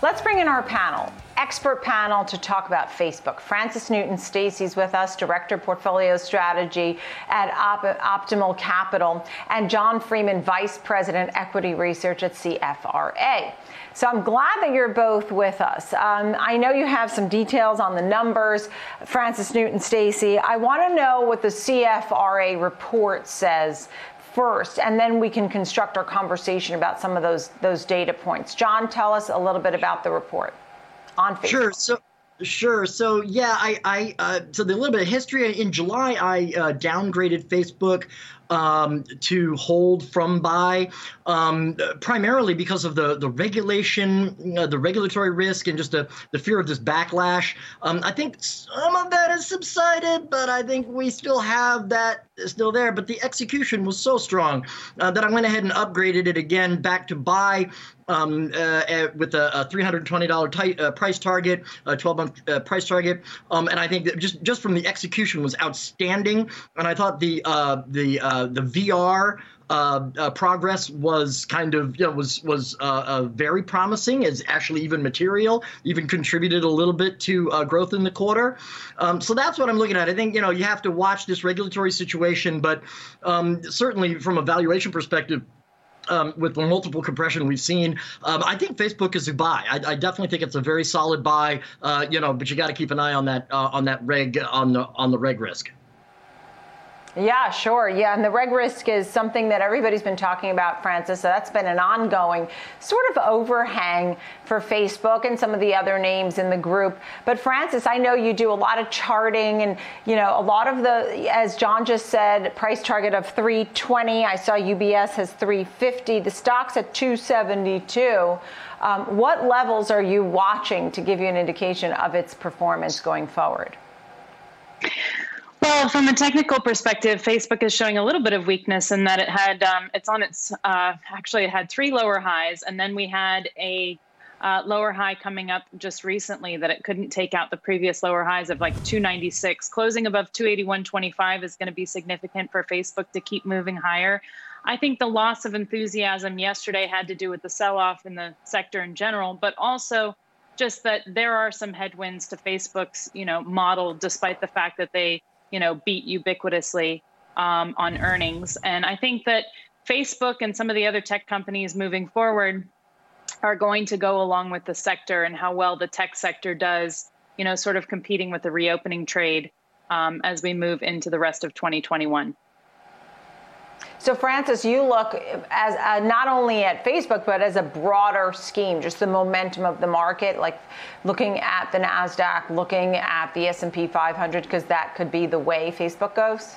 Let's bring in our panel expert panel to talk about Facebook. Frances Newton Stacy's with us, Director Portfolio Strategy at Op- Optimal Capital, and John Freeman, Vice President Equity Research at CFRA. So I'm glad that you're both with us. Um, I know you have some details on the numbers, Frances Newton Stacy. I want to know what the CFRA report says first, and then we can construct our conversation about some of those those data points. John, tell us a little bit about the report on Facebook. Sure. So Sure. So yeah, I, I uh, so the little bit of history in July, I uh, downgraded Facebook um, to hold from buy, um, primarily because of the the regulation, uh, the regulatory risk, and just the, the fear of this backlash. Um, I think some of that has subsided, but I think we still have that still there. But the execution was so strong uh, that I went ahead and upgraded it again back to buy um, uh, with a, a $320 uh, price target, a 12 month uh, price target. Um, and I think that just, just from the execution was outstanding. And I thought the, uh, the, uh, the VR uh, uh, progress was kind of you know was was uh, very promising as actually even material even contributed a little bit to growth in the quarter um, so that's what i'm looking at i think you know you have to watch this regulatory situation but um, certainly from a valuation perspective um, with the multiple compression we've seen, um, I think Facebook is a buy. I, I, definitely think it's a very solid buy. Uh, you know, but you got to keep an eye on that uh, on that reg on the on the reg risk. Yeah, sure. Yeah, and the reg risk is something that everybody's been talking about, Frances. So that's been an ongoing sort of overhang for Facebook and some of the other names in the group. But Frances, I know you do a lot of charting and, you know, a lot of the as John just said, price target of 320. I saw UBS has 350. The stock's at 272. Um, what levels are you watching to give you an indication of its performance going forward? Well, from a technical perspective, Facebook is showing a little bit of weakness in that it had um, it's on its uh, actually it had three lower highs, and then we had a uh, lower high coming up just recently that it couldn't take out the previous lower highs of like 296. Closing above 281.25 is going to be significant for Facebook to keep moving higher. I think the loss of enthusiasm yesterday had to do with the sell-off in the sector in general, but also just that there are some headwinds to Facebook's you know model, despite the fact that they you know, beat ubiquitously um, on earnings. And I think that Facebook and some of the other tech companies moving forward are going to go along with the sector and how well the tech sector does, you know, sort of competing with the reopening trade um, as we move into the rest of 2021. So, Frances, you look as uh, not only at Facebook but as a broader scheme, just the momentum of the market, like looking at the Nasdaq, looking at the S and P 500, because that could be the way Facebook goes.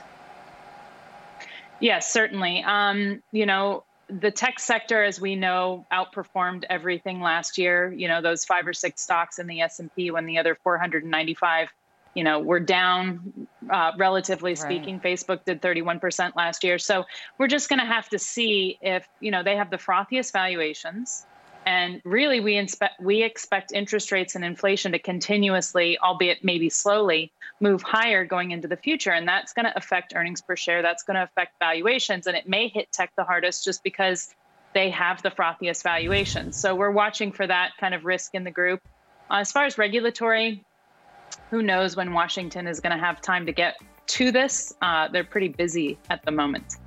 Yes, certainly. Um, you know, the tech sector, as we know, outperformed everything last year. You know, those five or six stocks in the S and P when the other 495 you know we're down uh, relatively speaking. Right. facebook did 31% last year. So we're just going to have to see if you know they have the frothiest valuations. And really we expect we expect interest rates and inflation to continuously albeit maybe slowly move higher going into the future. And that's going to affect earnings per share. That's going to affect valuations. And it may hit tech the hardest just because they have the frothiest valuations. So we're watching for that kind of risk in the group. Uh, as far as regulatory who knows when Washington is going to have time to get to this? Uh, they're pretty busy at the moment.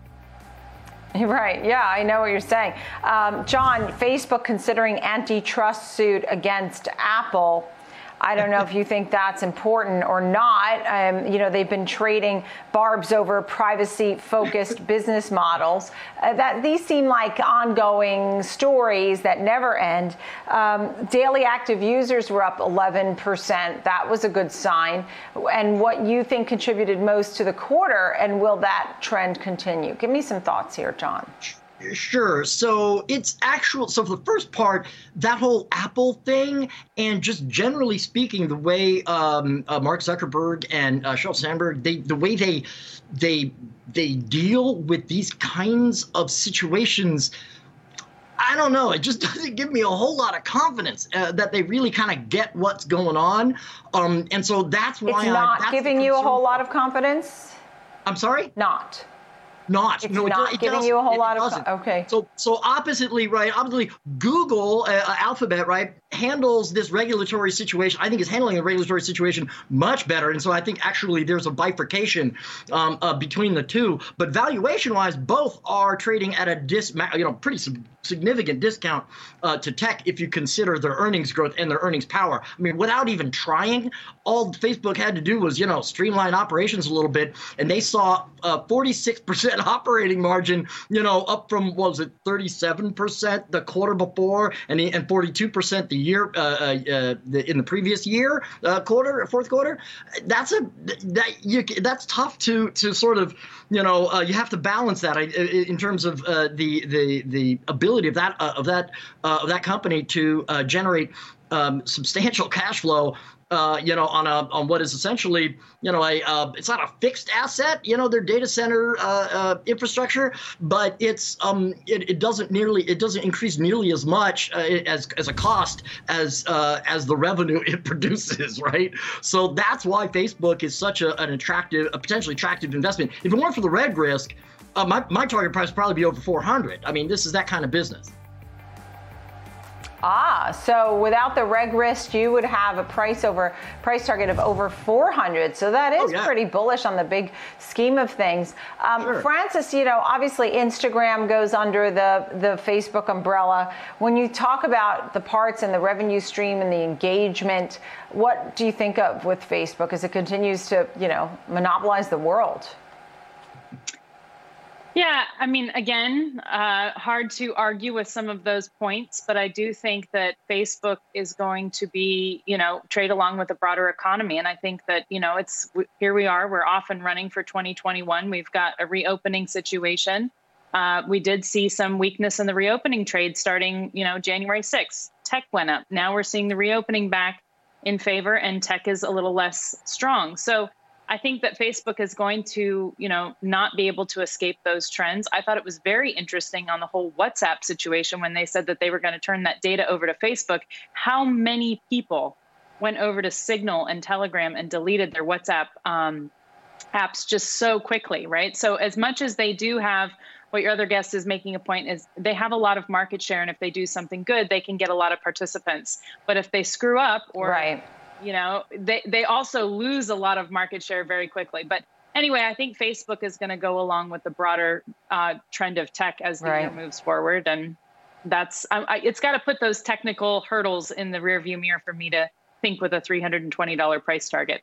Right. Yeah, I know what you're saying. Um, John, Facebook considering antitrust suit against Apple. I don't know if you think that's important or not. Um, you know, they've been trading barbs over privacy-focused business models. Uh, that these seem like ongoing stories that never end. Um, daily active users were up 11%. That was a good sign. And what you think contributed most to the quarter, and will that trend continue? Give me some thoughts here, John. Sure. So it's actual. So for the first part, that whole Apple thing, and just generally speaking, the way um, uh, Mark Zuckerberg and uh, Sheryl Sandberg, they the way they they they deal with these kinds of situations. I don't know. It just doesn't give me a whole lot of confidence uh, that they really kind of get what's going on. Um, and so that's why it's not I, giving you a whole lot of confidence. I'm sorry. Not. Not. It's no, not it, it giving you a whole lot of doesn't. okay. So so oppositely, right? Oppositely, Google, uh, Alphabet, right, handles this regulatory situation. I think is handling the regulatory situation much better, and so I think actually there's a bifurcation um, uh, between the two. But valuation-wise, both are trading at a dis, you know, pretty significant discount uh, to tech if you consider their earnings growth and their earnings power. I mean, without even trying, all Facebook had to do was you know streamline operations a little bit, and they saw uh, 46% operating margin, you know, up from what was it 37% the quarter before, and and 42% the year uh, uh, the, in the previous year uh, quarter, fourth quarter. That's a that you that's tough to to sort of you know uh, you have to balance that in terms of uh, the the the ability of that of that of that company to generate um, substantial cash flow uh, you know, on a on what is essentially, you know, a uh, it's not a fixed asset, you know, their data center uh, uh infrastructure, but it's um it, it doesn't nearly it doesn't increase nearly as much uh, as as a cost as uh, as the revenue it produces, right? So that's why Facebook is such a, an attractive, a potentially attractive investment. If it weren't for the red risk, my my target price would probably be over 400. I mean, this is that kind of business. Ah, so without the reg risk, you would have a price over price target of over 400. So that is oh, yeah. pretty bullish on the big scheme of things. Um, sure. Frances, you know, obviously Instagram goes under the the Facebook umbrella. When you talk about the parts and the revenue stream and the engagement, what do you think of with Facebook as it continues to, you know, monopolize the world? Yeah, I mean, again, uh, hard to argue with some of those points, but I do think that Facebook is going to be, you know, trade along with the broader economy. And I think that, you know, it's here we are, we're off and running for 2021. We've got a reopening situation. Uh, we did see some weakness in the reopening trade starting, you know, January 6th. Tech went up. Now we're seeing the reopening back in favor, and tech is a little less strong. So, I think that Facebook is going to, you know, not be able to escape those trends. I thought it was very interesting on the whole WhatsApp situation when they said that they were going to turn that data over to Facebook. How many people went over to Signal and Telegram and deleted their WhatsApp um, apps just so quickly, right? So as much as they do have what your other guest is making a point is they have a lot of market share and if they do something good they can get a lot of participants but if they screw up or right you know they they also lose a lot of market share very quickly. But anyway i think facebook is going to go along with the broader uh, trend of tech as the right. year moves forward. And that's I, I, it's got to put those technical hurdles in the rearview mirror for me to think with a $320 price target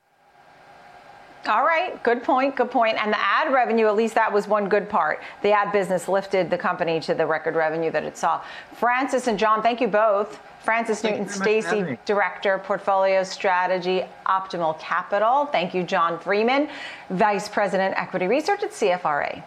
all right, good point, good point. And the ad revenue, at least that was one good part. The ad business lifted the company to the record revenue that it saw. Frances and John, thank you both. Frances Newton Stacy, Director, Portfolio Strategy, Optimal Capital. Thank you, John Freeman, Vice President, Equity Research at CFRA.